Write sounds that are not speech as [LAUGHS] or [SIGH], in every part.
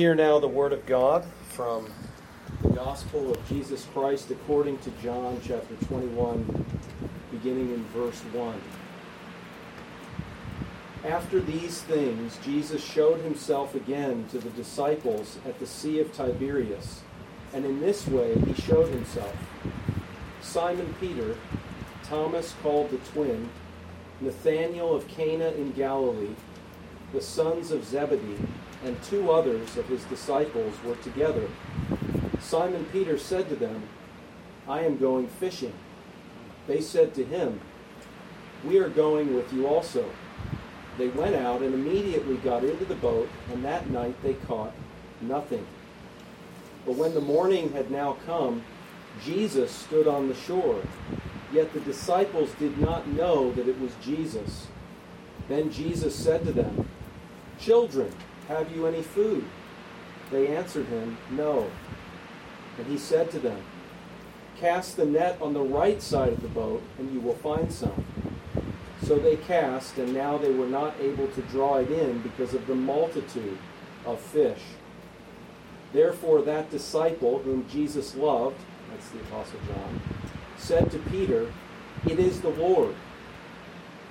Hear now the word of God from the Gospel of Jesus Christ according to John chapter 21, beginning in verse 1. After these things, Jesus showed himself again to the disciples at the Sea of Tiberias, and in this way he showed himself. Simon Peter, Thomas called the twin, Nathanael of Cana in Galilee, the sons of Zebedee, and two others of his disciples were together. Simon Peter said to them, I am going fishing. They said to him, We are going with you also. They went out and immediately got into the boat, and that night they caught nothing. But when the morning had now come, Jesus stood on the shore. Yet the disciples did not know that it was Jesus. Then Jesus said to them, Children, have you any food? They answered him, No. And he said to them, Cast the net on the right side of the boat, and you will find some. So they cast, and now they were not able to draw it in because of the multitude of fish. Therefore, that disciple whom Jesus loved, that's the Apostle John, said to Peter, It is the Lord.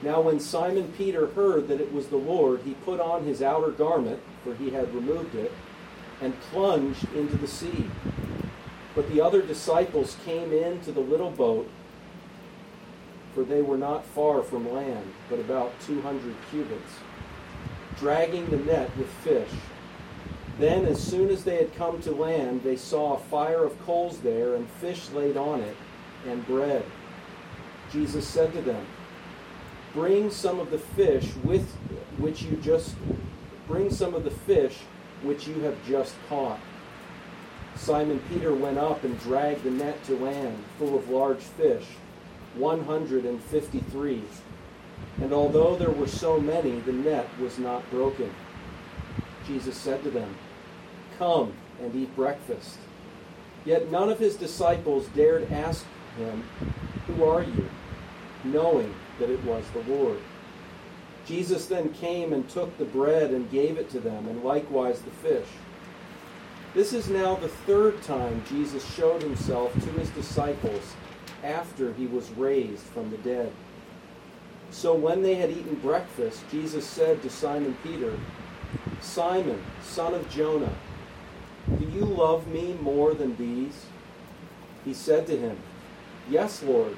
Now, when Simon Peter heard that it was the Lord, he put on his outer garment, for he had removed it, and plunged into the sea. But the other disciples came in to the little boat, for they were not far from land, but about 200 cubits, dragging the net with fish. Then, as soon as they had come to land, they saw a fire of coals there, and fish laid on it, and bread. Jesus said to them, Bring some of the fish with which you just bring some of the fish which you have just caught. Simon Peter went up and dragged the net to land, full of large fish, 153. And although there were so many, the net was not broken. Jesus said to them, Come and eat breakfast. Yet none of his disciples dared ask him, Who are you? knowing that it was the Lord. Jesus then came and took the bread and gave it to them, and likewise the fish. This is now the third time Jesus showed himself to his disciples after he was raised from the dead. So when they had eaten breakfast, Jesus said to Simon Peter, Simon, son of Jonah, do you love me more than these? He said to him, Yes, Lord,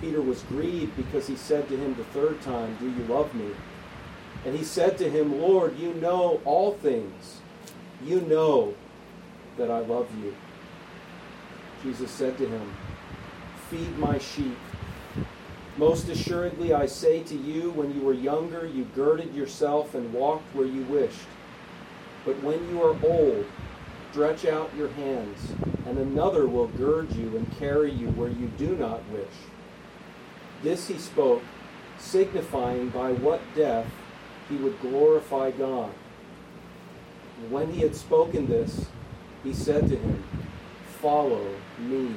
Peter was grieved because he said to him the third time, Do you love me? And he said to him, Lord, you know all things. You know that I love you. Jesus said to him, Feed my sheep. Most assuredly, I say to you, when you were younger, you girded yourself and walked where you wished. But when you are old, stretch out your hands, and another will gird you and carry you where you do not wish. This he spoke, signifying by what death he would glorify God. When he had spoken this, he said to him, Follow me.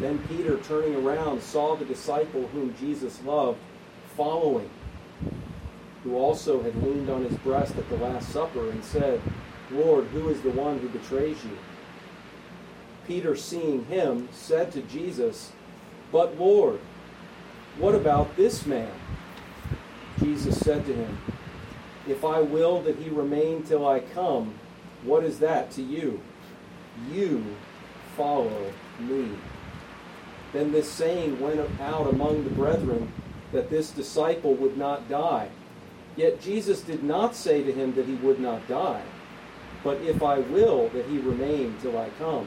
Then Peter, turning around, saw the disciple whom Jesus loved following, who also had leaned on his breast at the Last Supper and said, Lord, who is the one who betrays you? Peter, seeing him, said to Jesus, But Lord, what about this man? Jesus said to him, If I will that he remain till I come, what is that to you? You follow me. Then this saying went out among the brethren that this disciple would not die. Yet Jesus did not say to him that he would not die, but if I will that he remain till I come,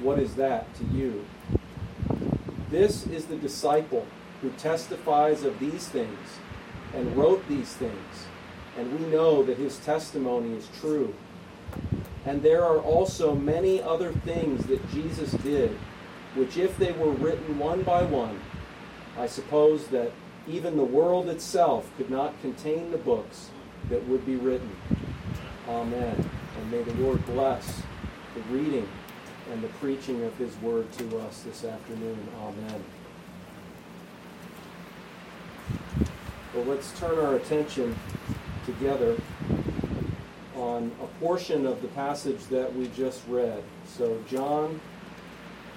what is that to you? This is the disciple who testifies of these things and wrote these things, and we know that his testimony is true. And there are also many other things that Jesus did, which if they were written one by one, I suppose that even the world itself could not contain the books that would be written. Amen. And may the Lord bless the reading and the preaching of his word to us this afternoon. Amen. Well, let's turn our attention together on a portion of the passage that we just read. So, John,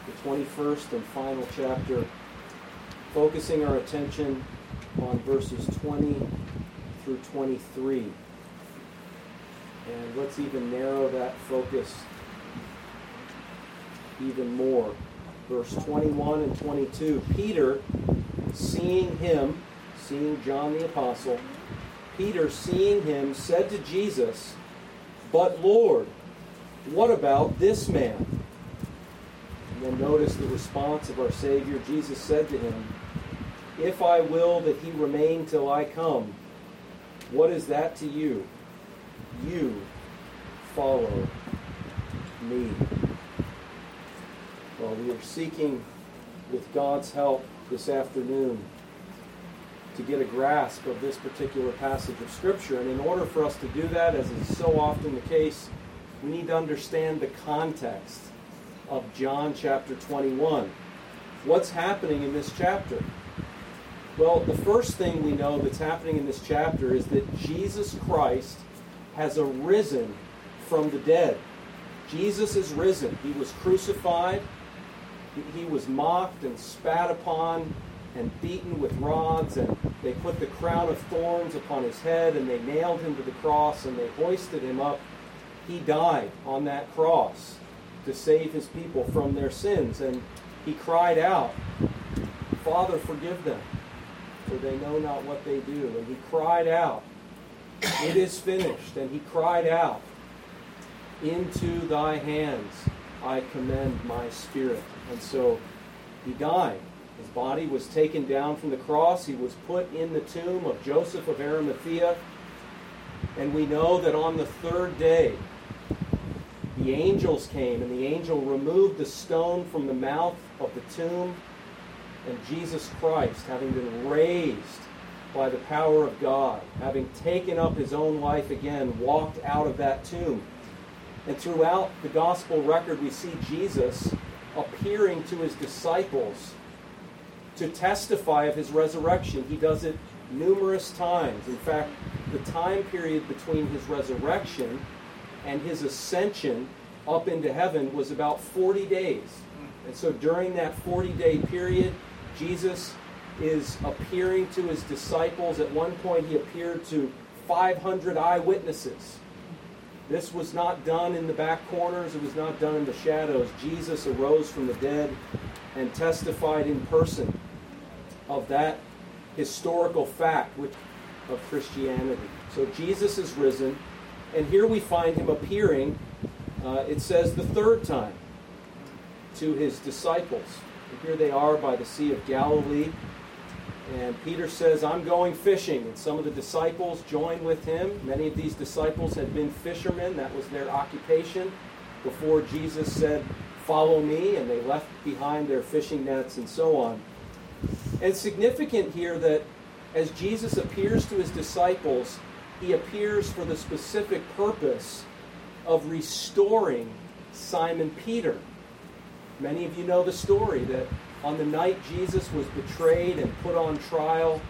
the 21st and final chapter, focusing our attention on verses 20 through 23. And let's even narrow that focus even more. Verse 21 and 22. Peter, seeing him, seeing John the Apostle, Peter, seeing him, said to Jesus, But Lord, what about this man? And then notice the response of our Savior. Jesus said to him, If I will that he remain till I come, what is that to you? You follow me. Well, we are seeking, with God's help this afternoon, to get a grasp of this particular passage of Scripture. And in order for us to do that, as is so often the case, we need to understand the context of John chapter 21. What's happening in this chapter? Well, the first thing we know that's happening in this chapter is that Jesus Christ has arisen from the dead. Jesus is risen. He was crucified he was mocked and spat upon and beaten with rods, and they put the crown of thorns upon his head, and they nailed him to the cross, and they hoisted him up. He died on that cross to save his people from their sins, and he cried out, Father, forgive them, for they know not what they do. And he cried out, It is finished. And he cried out, Into thy hands I commend my spirit. And so he died. His body was taken down from the cross. He was put in the tomb of Joseph of Arimathea. And we know that on the third day, the angels came, and the angel removed the stone from the mouth of the tomb. And Jesus Christ, having been raised by the power of God, having taken up his own life again, walked out of that tomb. And throughout the gospel record, we see Jesus appearing to his disciples to testify of his resurrection. He does it numerous times. In fact, the time period between his resurrection and his ascension up into heaven was about 40 days. And so during that 40 day period, Jesus is appearing to his disciples. At one point, he appeared to 500 eyewitnesses. This was not done in the back corners, it was not done in the shadows. Jesus arose from the dead and testified in person of that historical fact which of Christianity. So Jesus is risen, and here we find him appearing, uh, it says, the third time to his disciples. And here they are by the Sea of Galilee. And Peter says, I'm going fishing. And some of the disciples join with him. Many of these disciples had been fishermen, that was their occupation before Jesus said, Follow me. And they left behind their fishing nets and so on. And significant here that as Jesus appears to his disciples, he appears for the specific purpose of restoring Simon Peter. Many of you know the story that on the night Jesus was betrayed and put on trial,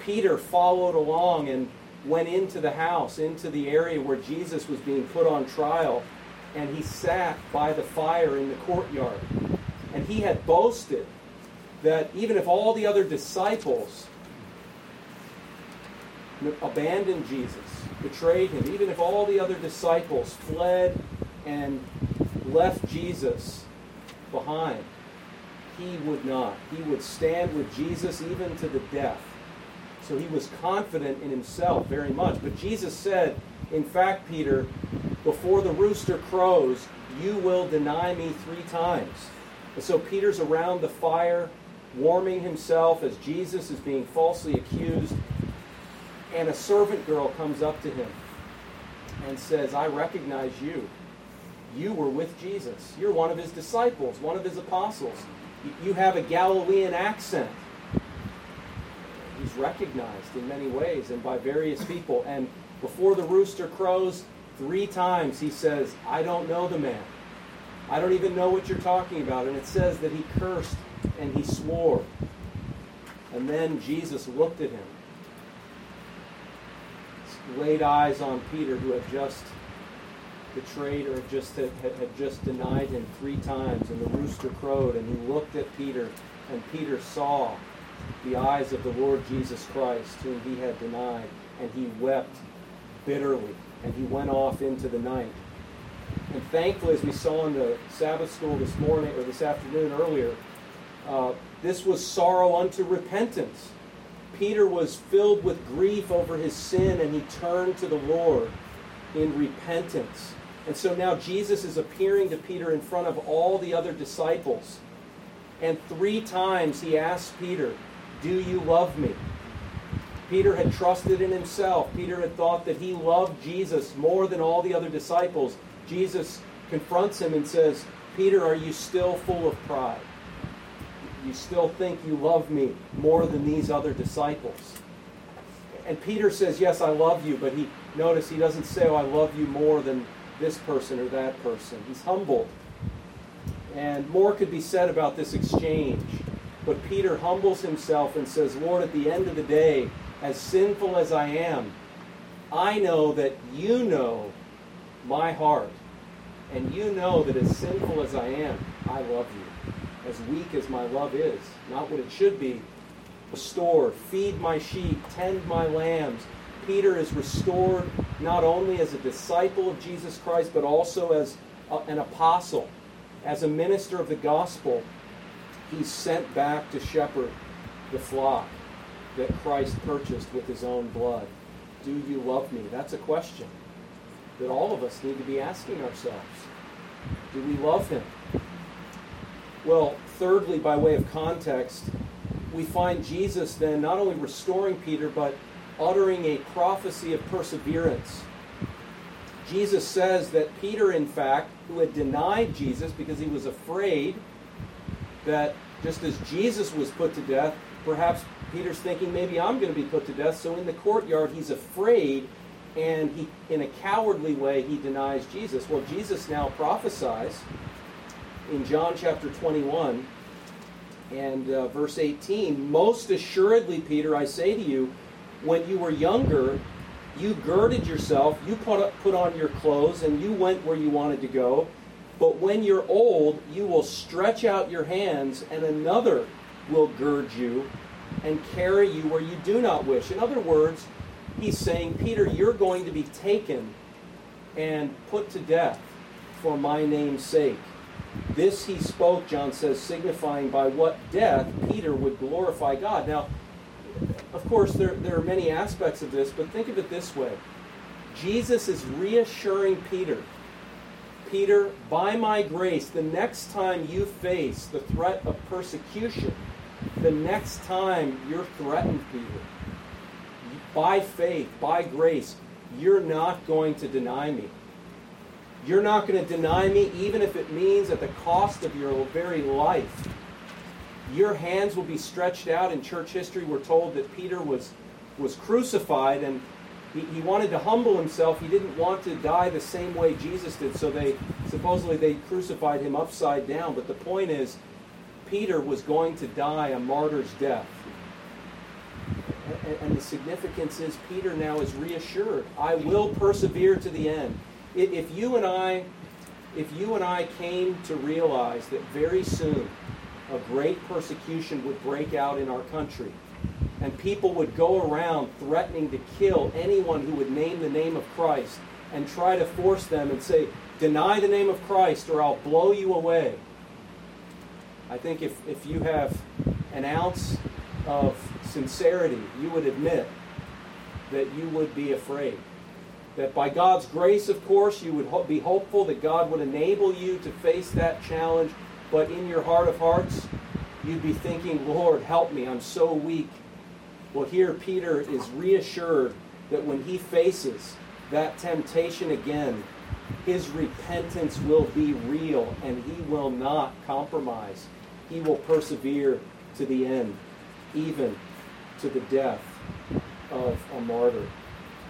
Peter followed along and went into the house, into the area where Jesus was being put on trial, and he sat by the fire in the courtyard. And he had boasted that even if all the other disciples abandoned Jesus, betrayed him, even if all the other disciples fled and left Jesus behind, he would not. He would stand with Jesus even to the death. So he was confident in himself very much. But Jesus said, in fact, Peter, before the rooster crows, you will deny me three times. And so Peter's around the fire, warming himself as Jesus is being falsely accused. And a servant girl comes up to him. and says, I recognize you. You were with Jesus. You're one of his disciples, one of his apostles. You have a Galilean accent. He's recognized in many ways and by various people. And before the rooster crows, three times he says, I don't know the man. I don't even know what you're talking about. And it says that he cursed and he swore. And then Jesus looked at him, laid eyes on Peter, who had just betrayed or just had, had, just denied him three times, and the rooster crowed, and he looked at Peter, and Peter saw the eyes of the Lord Jesus Christ, whom he had denied, and he wept bitterly, and he went off into the night. And thankfully, as we saw in the Sabbath school this morning or this afternoon earlier, uh, this was sorrow unto repentance. Peter was filled with grief over his sin and he turned to the Lord in repentance. And so now Jesus is appearing to Peter in front of all the other disciples. And three times he asks Peter, Do you love me? Peter had trusted in himself. Peter had thought that he loved Jesus more than all the other disciples. Jesus confronts him and says, Peter, are you still full of pride? You still think you love me more than these other disciples? And Peter says, Yes, I love you, but he notice he doesn't say, Oh, I love you more than this person or that person. He's humbled. And more could be said about this exchange. But Peter humbles himself and says, Lord, at the end of the day, as sinful as I am, I know that you know my heart. And you know that as sinful as I am, I love you. As weak as my love is, not what it should be. Restore, feed my sheep, tend my lambs. Peter is restored not only as a disciple of Jesus Christ, but also as a, an apostle, as a minister of the gospel. He's sent back to shepherd the flock that Christ purchased with his own blood. Do you love me? That's a question that all of us need to be asking ourselves. Do we love him? Well, thirdly, by way of context, we find Jesus then not only restoring Peter, but uttering a prophecy of perseverance. Jesus says that Peter, in fact, who had denied Jesus because he was afraid that just as Jesus was put to death, perhaps Peter's thinking maybe I'm going to be put to death. So in the courtyard, he's afraid, and he, in a cowardly way, he denies Jesus. Well, Jesus now prophesies in John chapter 21 and uh, verse 18 Most assuredly, Peter, I say to you, when you were younger, you girded yourself, you put, up, put on your clothes, and you went where you wanted to go. But when you're old, you will stretch out your hands, and another will gird you and carry you where you do not wish. In other words, he's saying, Peter, you're going to be taken and put to death for my name's sake. This he spoke, John says, signifying by what death Peter would glorify God. Now, of course, there, there are many aspects of this, but think of it this way Jesus is reassuring Peter Peter, by my grace, the next time you face the threat of persecution, the next time you're threatened, Peter, by faith, by grace, you're not going to deny me. You're not going to deny me, even if it means at the cost of your very life. Your hands will be stretched out. In church history, we're told that Peter was, was crucified and he, he wanted to humble himself. He didn't want to die the same way Jesus did, so they supposedly they crucified him upside down. But the point is, Peter was going to die a martyr's death. And, and the significance is Peter now is reassured. I will persevere to the end. If you and I, if you and I came to realize that very soon a great persecution would break out in our country, and people would go around threatening to kill anyone who would name the name of Christ and try to force them and say, Deny the name of Christ or I'll blow you away. I think if, if you have an ounce of sincerity, you would admit that you would be afraid. That by God's grace, of course, you would ho- be hopeful that God would enable you to face that challenge, but in your heart of hearts, you'd be thinking, Lord, help me, I'm so weak. Well, here Peter is reassured that when he faces that temptation again, his repentance will be real and he will not compromise. He will persevere to the end, even to the death of a martyr.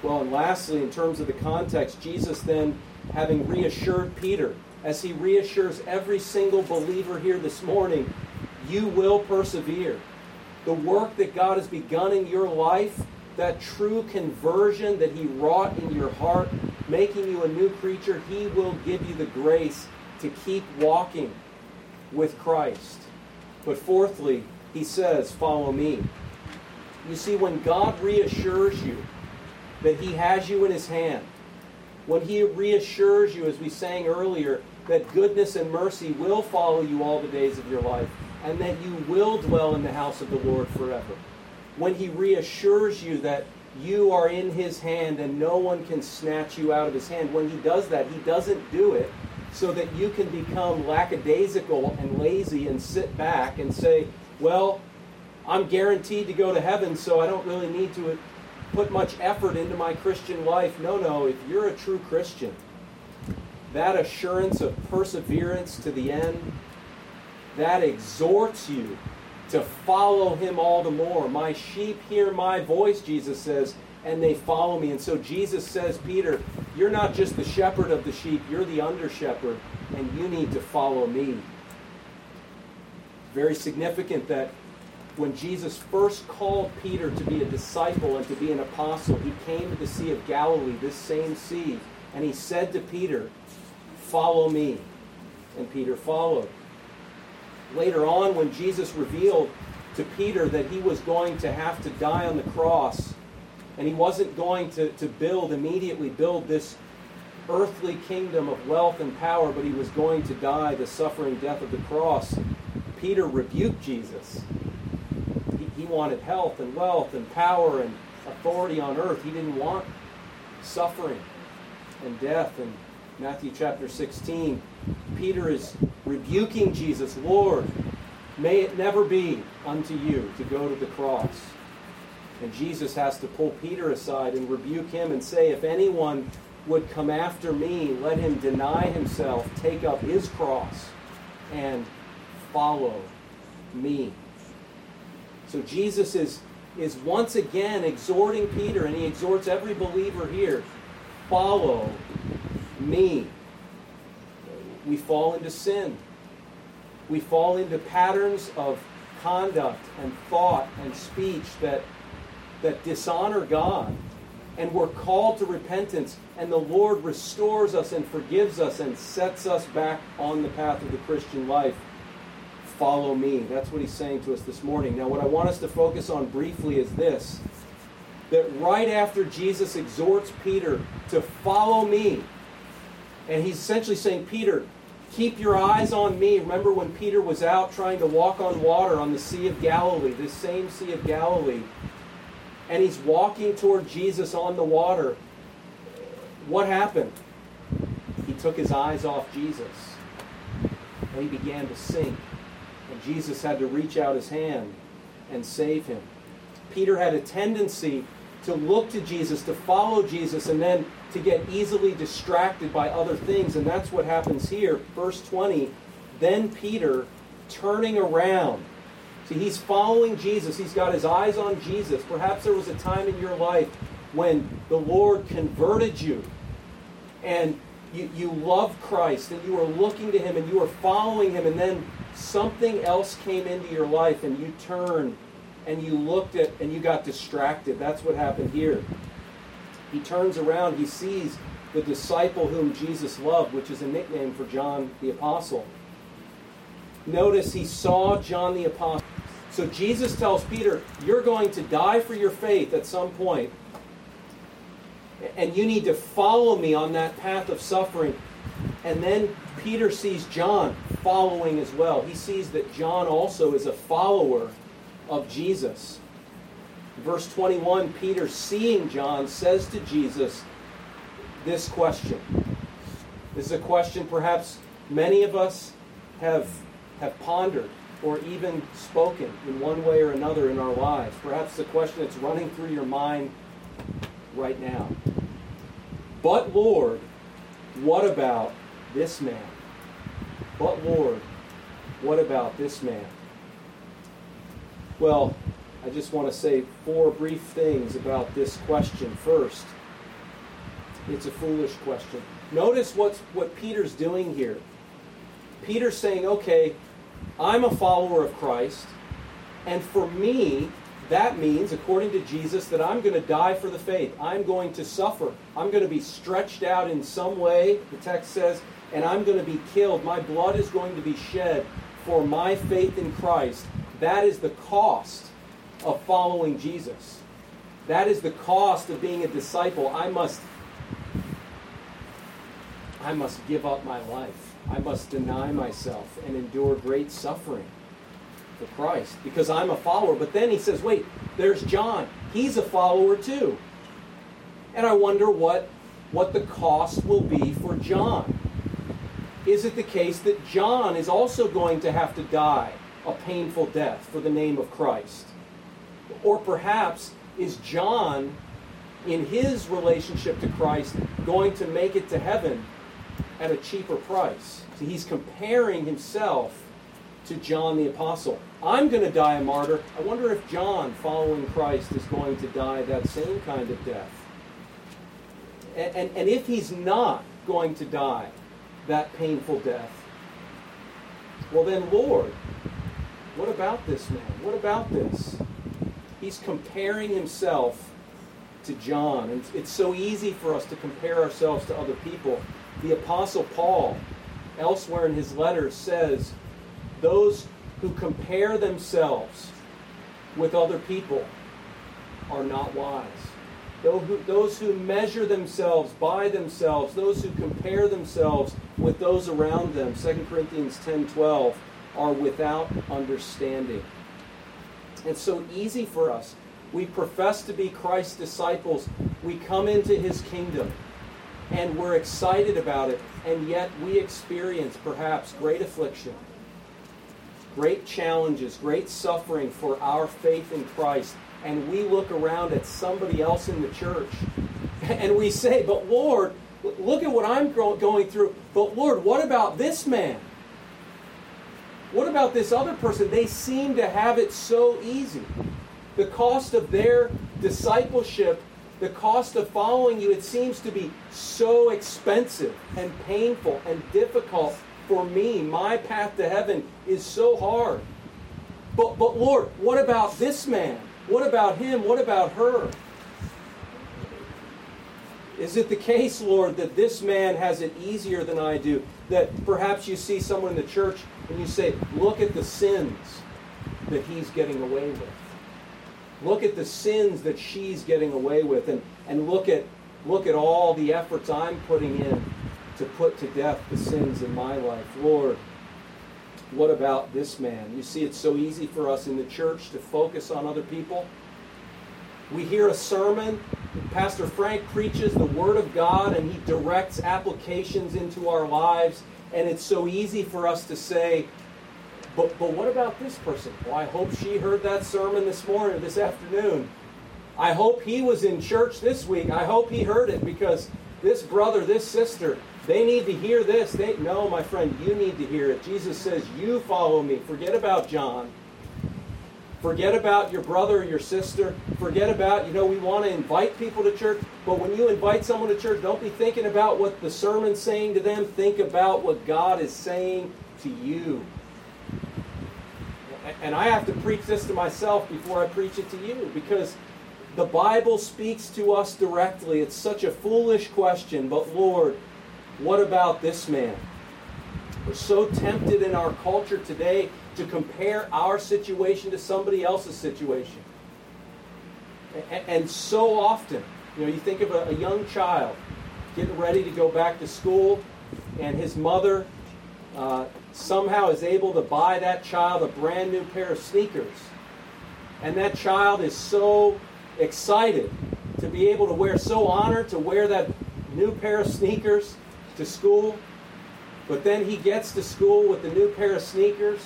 Well, and lastly, in terms of the context, Jesus then, having reassured Peter, as he reassures every single believer here this morning, you will persevere. The work that God has begun in your life, that true conversion that he wrought in your heart, making you a new creature, he will give you the grace to keep walking with Christ. But fourthly, he says, Follow me. You see, when God reassures you that He has you in His hand, when He reassures you, as we sang earlier, that goodness and mercy will follow you all the days of your life, and that you will dwell in the house of the Lord forever, when He reassures you that you are in His hand and no one can snatch you out of His hand, when He does that, He doesn't do it so that you can become lackadaisical and lazy and sit back and say, well, I'm guaranteed to go to heaven, so I don't really need to put much effort into my Christian life. No, no, if you're a true Christian, that assurance of perseverance to the end, that exhorts you to follow him all the more. My sheep hear my voice, Jesus says, and they follow me. And so Jesus says, Peter, you're not just the shepherd of the sheep, you're the under shepherd, and you need to follow me. Very significant that when Jesus first called Peter to be a disciple and to be an apostle, he came to the Sea of Galilee, this same sea, and he said to Peter, Follow me. And Peter followed. Later on, when Jesus revealed to Peter that he was going to have to die on the cross, and he wasn't going to, to build, immediately build this earthly kingdom of wealth and power, but he was going to die the suffering death of the cross, Peter rebuked Jesus he wanted health and wealth and power and authority on earth. He didn't want suffering and death. And Matthew chapter 16, Peter is rebuking Jesus, Lord, may it never be unto you to go to the cross. And Jesus has to pull Peter aside and rebuke him and say, If anyone would come after me, let him deny himself, take up his cross, and follow me. So Jesus is, is once again exhorting Peter, and he exhorts every believer here follow me. We fall into sin. We fall into patterns of conduct and thought and speech that, that dishonor God. And we're called to repentance, and the Lord restores us and forgives us and sets us back on the path of the Christian life follow me. That's what he's saying to us this morning. Now, what I want us to focus on briefly is this that right after Jesus exhorts Peter to follow me, and he's essentially saying, Peter, keep your eyes on me. Remember when Peter was out trying to walk on water on the Sea of Galilee, this same Sea of Galilee, and he's walking toward Jesus on the water. What happened? He took his eyes off Jesus and he began to sink. And Jesus had to reach out his hand and save him. Peter had a tendency to look to Jesus, to follow Jesus, and then to get easily distracted by other things. And that's what happens here. Verse 20 Then Peter, turning around, see, he's following Jesus. He's got his eyes on Jesus. Perhaps there was a time in your life when the Lord converted you and you, you loved Christ and you are looking to him and you are following him, and then something else came into your life and you turned and you looked at and you got distracted. That's what happened here. He turns around, he sees the disciple whom Jesus loved, which is a nickname for John the Apostle. Notice he saw John the Apostle. So Jesus tells Peter, You're going to die for your faith at some point, and you need to follow me on that path of suffering. And then Peter sees John following as well. He sees that John also is a follower of Jesus. Verse 21 Peter, seeing John, says to Jesus this question. This is a question perhaps many of us have, have pondered or even spoken in one way or another in our lives. Perhaps the question that's running through your mind right now. But Lord, what about this man? But Lord, what about this man? Well, I just want to say four brief things about this question. First, it's a foolish question. Notice what's, what Peter's doing here. Peter's saying, okay, I'm a follower of Christ, and for me, that means, according to Jesus, that I'm going to die for the faith. I'm going to suffer. I'm going to be stretched out in some way, the text says, and I'm going to be killed. My blood is going to be shed for my faith in Christ. That is the cost of following Jesus. That is the cost of being a disciple. I must I must give up my life. I must deny myself and endure great suffering for Christ because I'm a follower. But then he says, wait, there's John. He's a follower too. And I wonder what, what the cost will be for John. Is it the case that John is also going to have to die a painful death for the name of Christ? Or perhaps is John, in his relationship to Christ, going to make it to heaven at a cheaper price? So he's comparing himself to John the Apostle. I'm going to die a martyr. I wonder if John, following Christ, is going to die that same kind of death. And, and, and if he's not going to die that painful death, well then, Lord, what about this man? What about this? He's comparing himself to John. And it's so easy for us to compare ourselves to other people. The Apostle Paul, elsewhere in his letters, says, Those who compare themselves with other people are not wise. Those who measure themselves by themselves, those who compare themselves with those around them, 2 Corinthians 10 12, are without understanding. It's so easy for us. We profess to be Christ's disciples. We come into his kingdom and we're excited about it, and yet we experience perhaps great affliction, great challenges, great suffering for our faith in Christ. And we look around at somebody else in the church [LAUGHS] and we say, But Lord, look at what I'm going through. But Lord, what about this man? What about this other person? They seem to have it so easy. The cost of their discipleship, the cost of following you, it seems to be so expensive and painful and difficult for me. My path to heaven is so hard. But, but Lord, what about this man? What about him? What about her? Is it the case, Lord, that this man has it easier than I do? That perhaps you see someone in the church and you say, look at the sins that he's getting away with. Look at the sins that she's getting away with and, and look at look at all the efforts I'm putting in to put to death the sins in my life. Lord, what about this man? You see, it's so easy for us in the church to focus on other people. We hear a sermon, Pastor Frank preaches the Word of God, and he directs applications into our lives. And it's so easy for us to say, but, but what about this person? Well, I hope she heard that sermon this morning or this afternoon. I hope he was in church this week. I hope he heard it because this brother, this sister, they need to hear this. They, no, my friend, you need to hear it. Jesus says, You follow me. Forget about John. Forget about your brother or your sister. Forget about, you know, we want to invite people to church, but when you invite someone to church, don't be thinking about what the sermon's saying to them. Think about what God is saying to you. And I have to preach this to myself before I preach it to you because the Bible speaks to us directly. It's such a foolish question, but Lord, what about this man? We're so tempted in our culture today to compare our situation to somebody else's situation. And so often, you know, you think of a young child getting ready to go back to school, and his mother uh, somehow is able to buy that child a brand new pair of sneakers. And that child is so excited to be able to wear, so honored to wear that new pair of sneakers to school. But then he gets to school with the new pair of sneakers,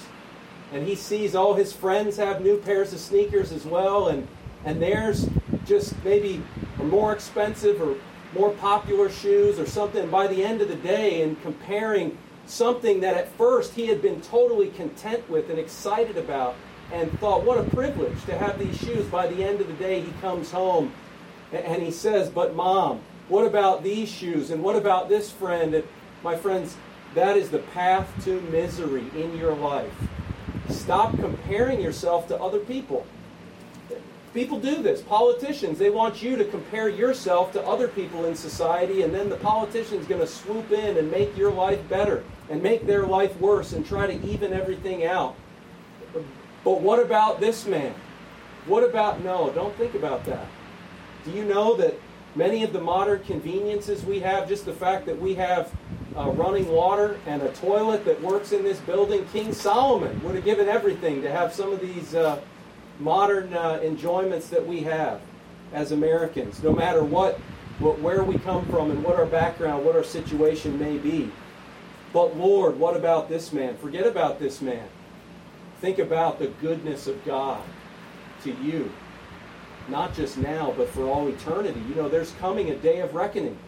and he sees all his friends have new pairs of sneakers as well, and, and theirs just maybe are more expensive or more popular shoes or something. By the end of the day, and comparing something that at first he had been totally content with and excited about, and thought, what a privilege to have these shoes. By the end of the day, he comes home and he says, But mom, what about these shoes? And what about this friend? And my friends, that is the path to misery in your life. Stop comparing yourself to other people. People do this. Politicians, they want you to compare yourself to other people in society, and then the politician's going to swoop in and make your life better and make their life worse and try to even everything out. But what about this man? What about, no, don't think about that. Do you know that many of the modern conveniences we have, just the fact that we have uh, running water and a toilet that works in this building, King Solomon would have given everything to have some of these uh, modern uh, enjoyments that we have as Americans, no matter what, what, where we come from and what our background, what our situation may be. But Lord, what about this man? Forget about this man. Think about the goodness of God to you, not just now, but for all eternity. You know, there's coming a day of reckoning.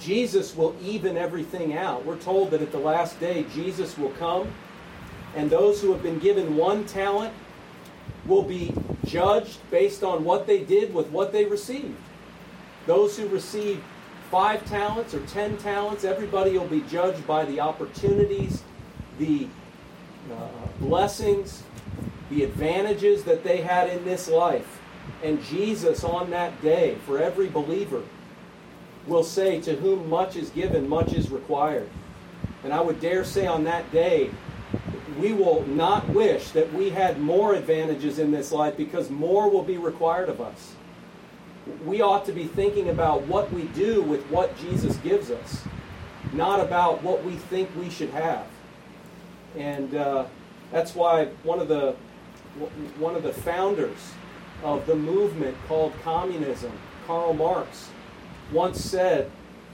Jesus will even everything out. We're told that at the last day, Jesus will come, and those who have been given one talent will be judged based on what they did with what they received. Those who received five talents or ten talents, everybody will be judged by the opportunities, the Uh, blessings, the advantages that they had in this life. And Jesus on that day, for every believer, will say, To whom much is given, much is required. And I would dare say on that day, we will not wish that we had more advantages in this life because more will be required of us. We ought to be thinking about what we do with what Jesus gives us, not about what we think we should have. And uh, that's why one of the one of the founders of the movement called communism, Karl Marx, once said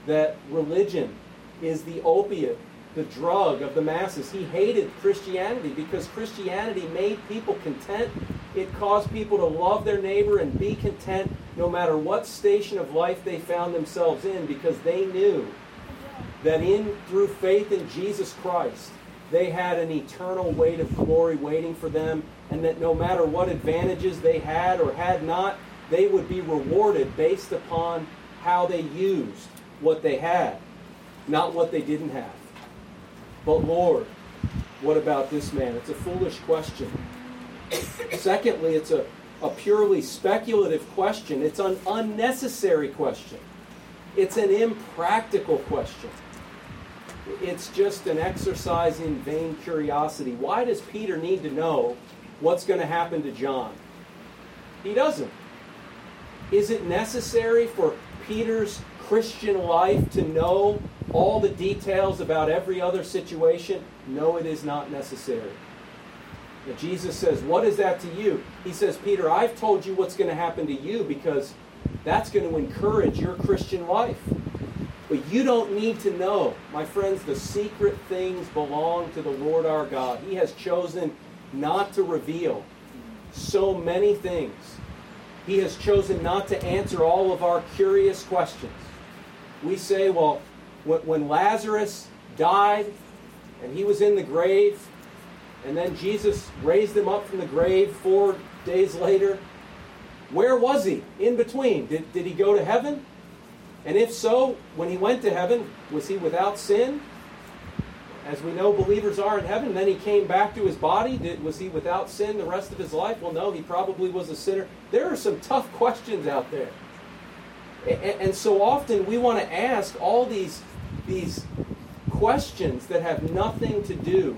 that religion is the opiate the drug of the masses. He hated Christianity because Christianity made people content. It caused people to love their neighbor and be content no matter what station of life they found themselves in because they knew that in through faith in Jesus Christ they had an eternal weight of glory waiting for them and that no matter what advantages they had or had not they would be rewarded based upon how they used what they had not what they didn't have but Lord, what about this man? It's a foolish question. Secondly, it's a, a purely speculative question. It's an unnecessary question. It's an impractical question. It's just an exercise in vain curiosity. Why does Peter need to know what's going to happen to John? He doesn't. Is it necessary for Peter's Christian life to know all the details about every other situation? No, it is not necessary. And Jesus says, What is that to you? He says, Peter, I've told you what's going to happen to you because that's going to encourage your Christian life. But you don't need to know, my friends, the secret things belong to the Lord our God. He has chosen not to reveal so many things. He has chosen not to answer all of our curious questions we say, well, when Lazarus died and he was in the grave, and then Jesus raised him up from the grave four days later, where was he in between? Did, did he go to heaven? And if so, when he went to heaven, was he without sin? As we know, believers are in heaven. Then he came back to his body. Did, was he without sin the rest of his life? Well, no, he probably was a sinner. There are some tough questions out there. And so often we want to ask all these, these questions that have nothing to do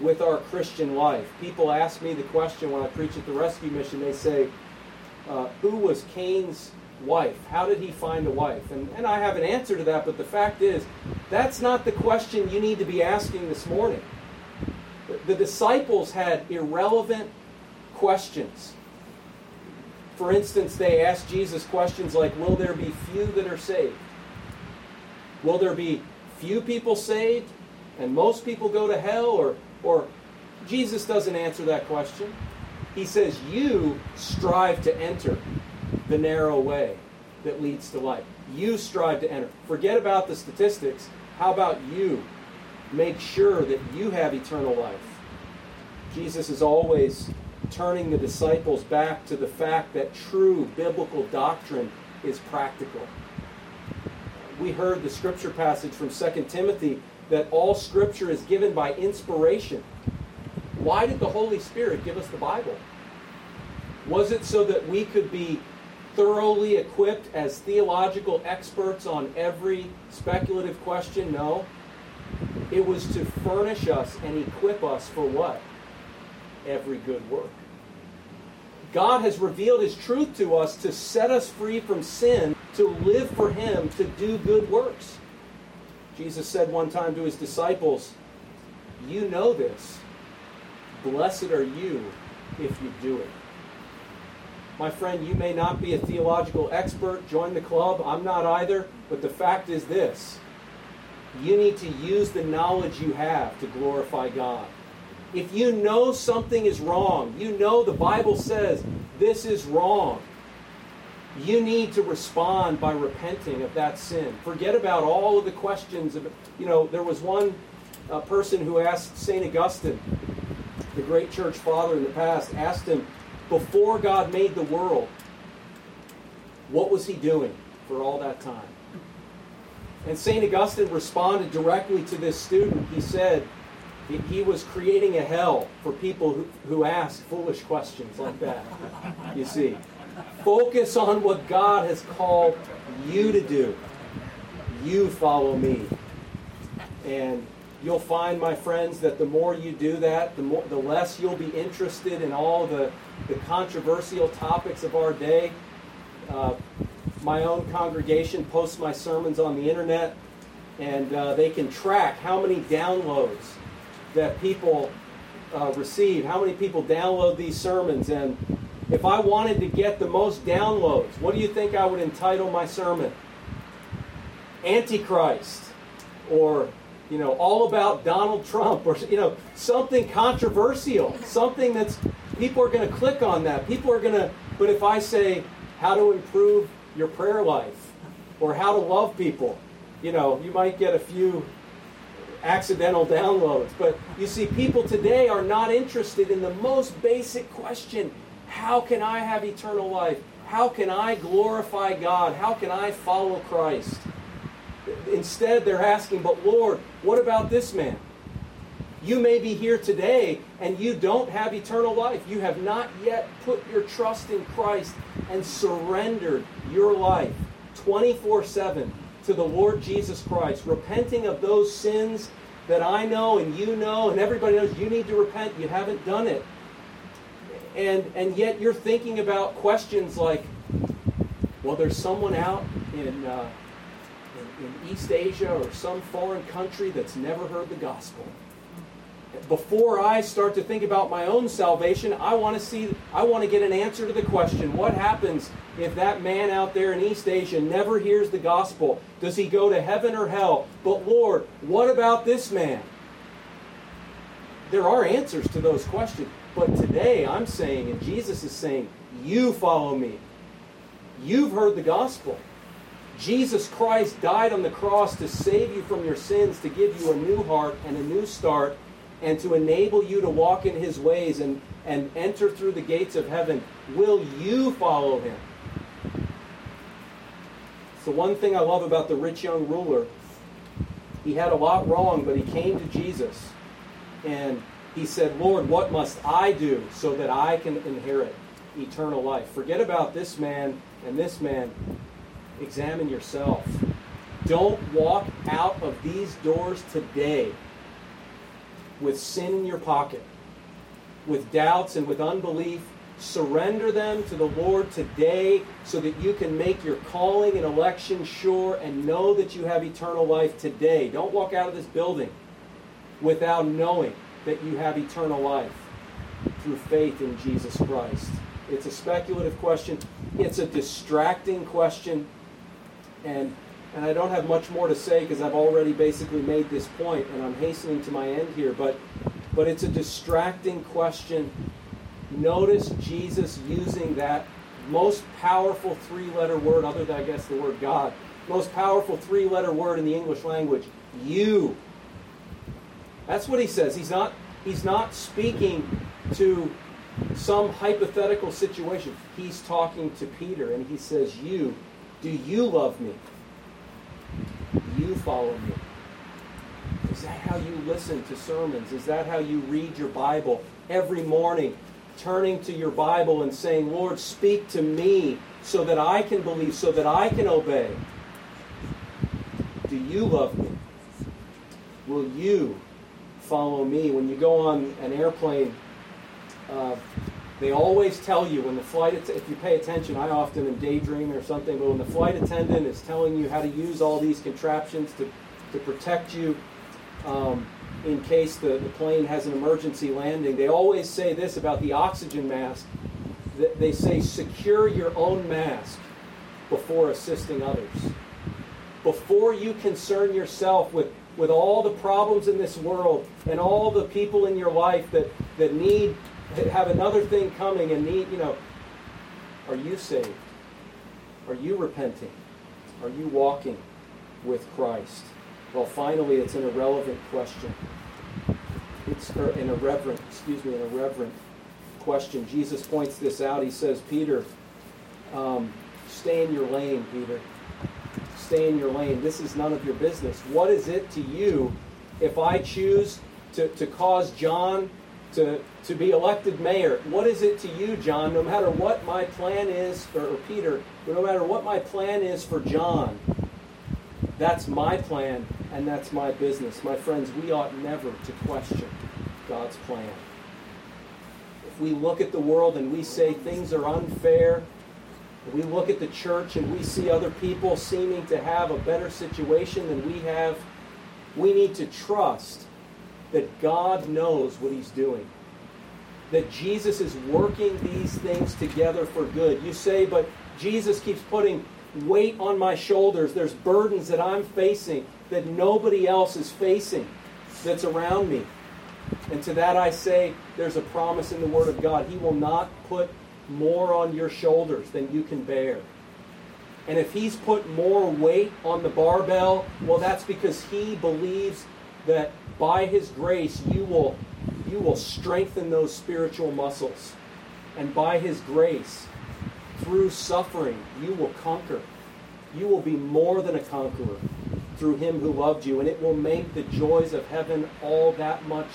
with our Christian life. People ask me the question when I preach at the rescue mission, they say, uh, Who was Cain's wife? How did he find a wife? And, and I have an answer to that, but the fact is, that's not the question you need to be asking this morning. The, the disciples had irrelevant questions. For instance, they asked Jesus questions like Will there be few that are saved? Will there be few people saved and most people go to hell? Or, or Jesus doesn't answer that question. He says, You strive to enter the narrow way. that leads to life. You strive to enter. Forget about the statistics. How about you? Make sure that you have eternal life. Jesus is always turning the disciples back to the fact that true biblical doctrine is practical. We heard the scripture passage from 2 Timothy that all scripture is given by inspiration. Why did the Holy Spirit give us the Bible? Was it so that we could be thoroughly equipped as theological experts on every speculative question? No. It was to furnish us and equip us for what? Every good work. God has revealed His truth to us to set us free from sin, to live for Him, to do good works. Jesus said one time to His disciples, You know this. Blessed are you if you do it. My friend, you may not be a theological expert. Join the club. I'm not either. But the fact is this you need to use the knowledge you have to glorify God. If you know something is wrong, you know the Bible says this is wrong, you need to respond by repenting of that sin. Forget about all of the questions. Of, you know, there was one uh, person who asked St. Augustine, the great church father in the past, asked him, before God made the world, what was he doing for all that time? And St. Augustine responded directly to this student. He said, he was creating a hell for people who, who ask foolish questions like that. You see, focus on what God has called you to do. You follow me. And you'll find, my friends, that the more you do that, the, more, the less you'll be interested in all the, the controversial topics of our day. Uh, my own congregation posts my sermons on the internet, and uh, they can track how many downloads that people uh, receive, how many people download these sermons. And if I wanted to get the most downloads, what do you think I would entitle my sermon? Antichrist, or you know, all about Donald Trump, or you know, something controversial, something that's people are going to click on that. People are going to. But if I say how to improve your prayer life, or how to love people, you know, you might get a few accidental downloads. But you see, people today are not interested in the most basic question how can I have eternal life? How can I glorify God? How can I follow Christ? Instead, they're asking, but Lord, what about this man? You may be here today and you don't have eternal life. You have not yet put your trust in Christ and surrendered your life 24 7 to the Lord Jesus Christ, repenting of those sins that I know and you know and everybody knows you need to repent. You haven't done it. And, and yet you're thinking about questions like, well, there's someone out in, uh, in, East Asia or some foreign country that's never heard the gospel before I start to think about my own salvation, I want to see, I want to get an answer to the question what happens if that man out there in East Asia never hears the gospel? Does he go to heaven or hell? But Lord, what about this man? There are answers to those questions. But today I'm saying, and Jesus is saying, you follow me. You've heard the gospel. Jesus Christ died on the cross to save you from your sins, to give you a new heart and a new start and to enable you to walk in his ways and, and enter through the gates of heaven, will you follow him? It's the one thing I love about the rich young ruler. He had a lot wrong, but he came to Jesus and he said, Lord, what must I do so that I can inherit eternal life? Forget about this man and this man. Examine yourself. Don't walk out of these doors today with sin in your pocket, with doubts and with unbelief, surrender them to the Lord today so that you can make your calling and election sure and know that you have eternal life today. Don't walk out of this building without knowing that you have eternal life through faith in Jesus Christ. It's a speculative question, it's a distracting question, and and I don't have much more to say because I've already basically made this point, and I'm hastening to my end here. But, but it's a distracting question. Notice Jesus using that most powerful three letter word, other than I guess the word God, most powerful three letter word in the English language, you. That's what he says. He's not, he's not speaking to some hypothetical situation. He's talking to Peter and he says, You, do you love me? You follow me. Is that how you listen to sermons? Is that how you read your Bible every morning? Turning to your Bible and saying, Lord, speak to me so that I can believe, so that I can obey. Do you love me? Will you follow me? When you go on an airplane, uh, they always tell you when the flight, if you pay attention, I often am daydreaming or something, but when the flight attendant is telling you how to use all these contraptions to, to protect you um, in case the, the plane has an emergency landing, they always say this about the oxygen mask. They say, secure your own mask before assisting others. Before you concern yourself with, with all the problems in this world and all the people in your life that, that need have another thing coming and need, you know, are you saved? Are you repenting? Are you walking with Christ? Well, finally, it's an irrelevant question. It's an irreverent, excuse me, an irreverent question. Jesus points this out. He says, Peter, um, stay in your lane, Peter. Stay in your lane. This is none of your business. What is it to you if I choose to, to cause John to, to be elected mayor? What is it to you, John, no matter what my plan is, or, or Peter, no matter what my plan is for John? That's my plan and that's my business. My friends, we ought never to question God's plan. If we look at the world and we say things are unfair, we look at the church and we see other people seeming to have a better situation than we have, we need to trust that God knows what He's doing. That Jesus is working these things together for good. You say, but Jesus keeps putting weight on my shoulders. There's burdens that I'm facing that nobody else is facing that's around me. And to that I say, there's a promise in the Word of God. He will not put more on your shoulders than you can bear. And if He's put more weight on the barbell, well, that's because He believes that by His grace you will, you will strengthen those spiritual muscles. And by His grace, through suffering, you will conquer. You will be more than a conqueror through him who loved you, and it will make the joys of heaven all that much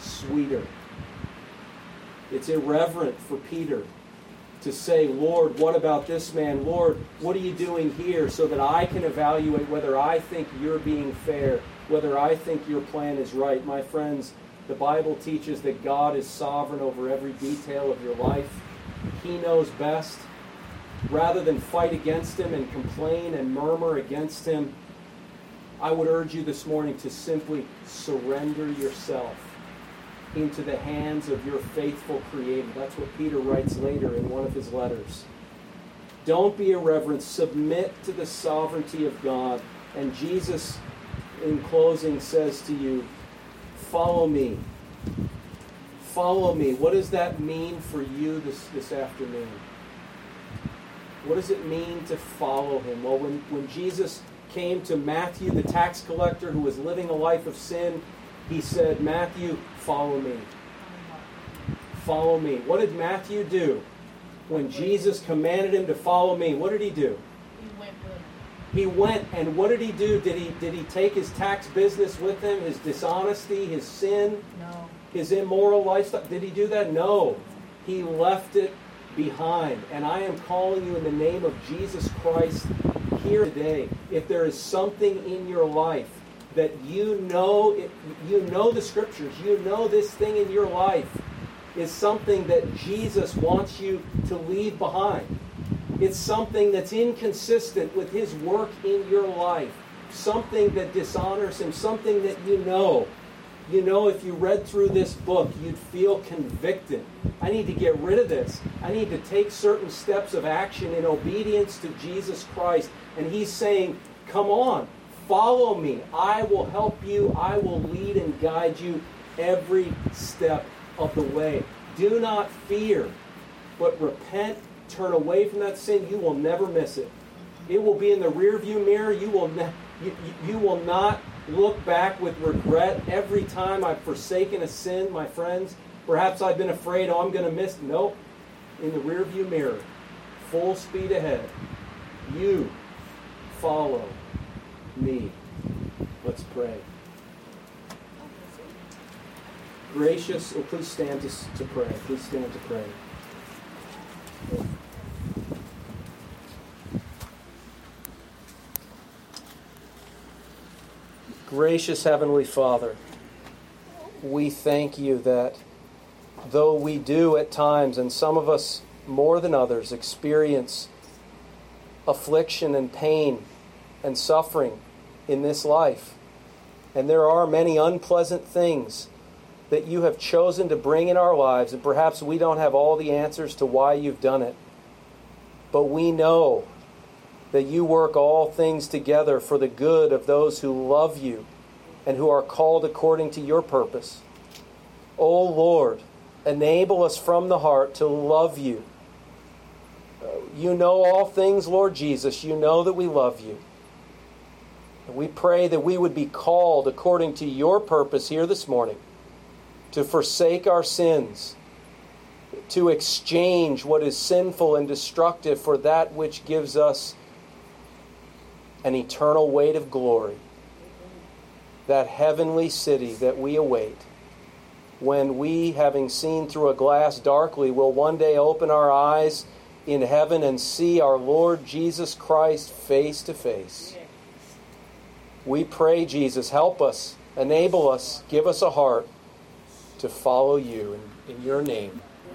sweeter. It's irreverent for Peter to say, Lord, what about this man? Lord, what are you doing here so that I can evaluate whether I think you're being fair, whether I think your plan is right? My friends, the Bible teaches that God is sovereign over every detail of your life. He knows best rather than fight against him and complain and murmur against him, I would urge you this morning to simply surrender yourself into the hands of your faithful Creator. That's what Peter writes later in one of his letters. Don't be irreverent. Submit to the sovereignty of God. And Jesus, in closing, says to you, Follow me. Follow me. What does that mean for you this, this afternoon? What does it mean to follow him? Well, when, when Jesus came to Matthew, the tax collector who was living a life of sin, he said, Matthew, follow me. Follow me. What did Matthew do? When Jesus commanded him to follow me, what did he do? He went and what did he do? Did he did he take his tax business with him, his dishonesty, his sin, no. his immoral lifestyle? Did he do that? No. He left it behind. And I am calling you in the name of Jesus Christ here today. If there is something in your life that you know, you know the scriptures, you know this thing in your life is something that Jesus wants you to leave behind. It's something that's inconsistent with his work in your life, something that dishonors him, something that you know you know, if you read through this book, you'd feel convicted. I need to get rid of this. I need to take certain steps of action in obedience to Jesus Christ. And He's saying, Come on, follow me. I will help you. I will lead and guide you every step of the way. Do not fear, but repent, turn away from that sin, you will never miss it. It will be in the rearview mirror. You will, ne- you, you will not look back with regret every time I've forsaken a sin, my friends. Perhaps I've been afraid, oh, I'm going to miss. Nope. In the rearview mirror, full speed ahead. You follow me. Let's pray. Gracious, oh, please stand to, to pray. Please stand to pray. Gracious Heavenly Father, we thank you that though we do at times, and some of us more than others, experience affliction and pain and suffering in this life, and there are many unpleasant things that you have chosen to bring in our lives, and perhaps we don't have all the answers to why you've done it. But we know that you work all things together for the good of those who love you and who are called according to your purpose. O oh Lord, enable us from the heart to love you. You know all things, Lord Jesus. You know that we love you. We pray that we would be called according to your purpose here this morning to forsake our sins, to exchange what is sinful and destructive for that which gives us an eternal weight of glory, that heavenly city that we await, when we, having seen through a glass darkly, will one day open our eyes in heaven and see our Lord Jesus Christ face to face. We pray, Jesus, help us, enable us, give us a heart to follow you in, in your name.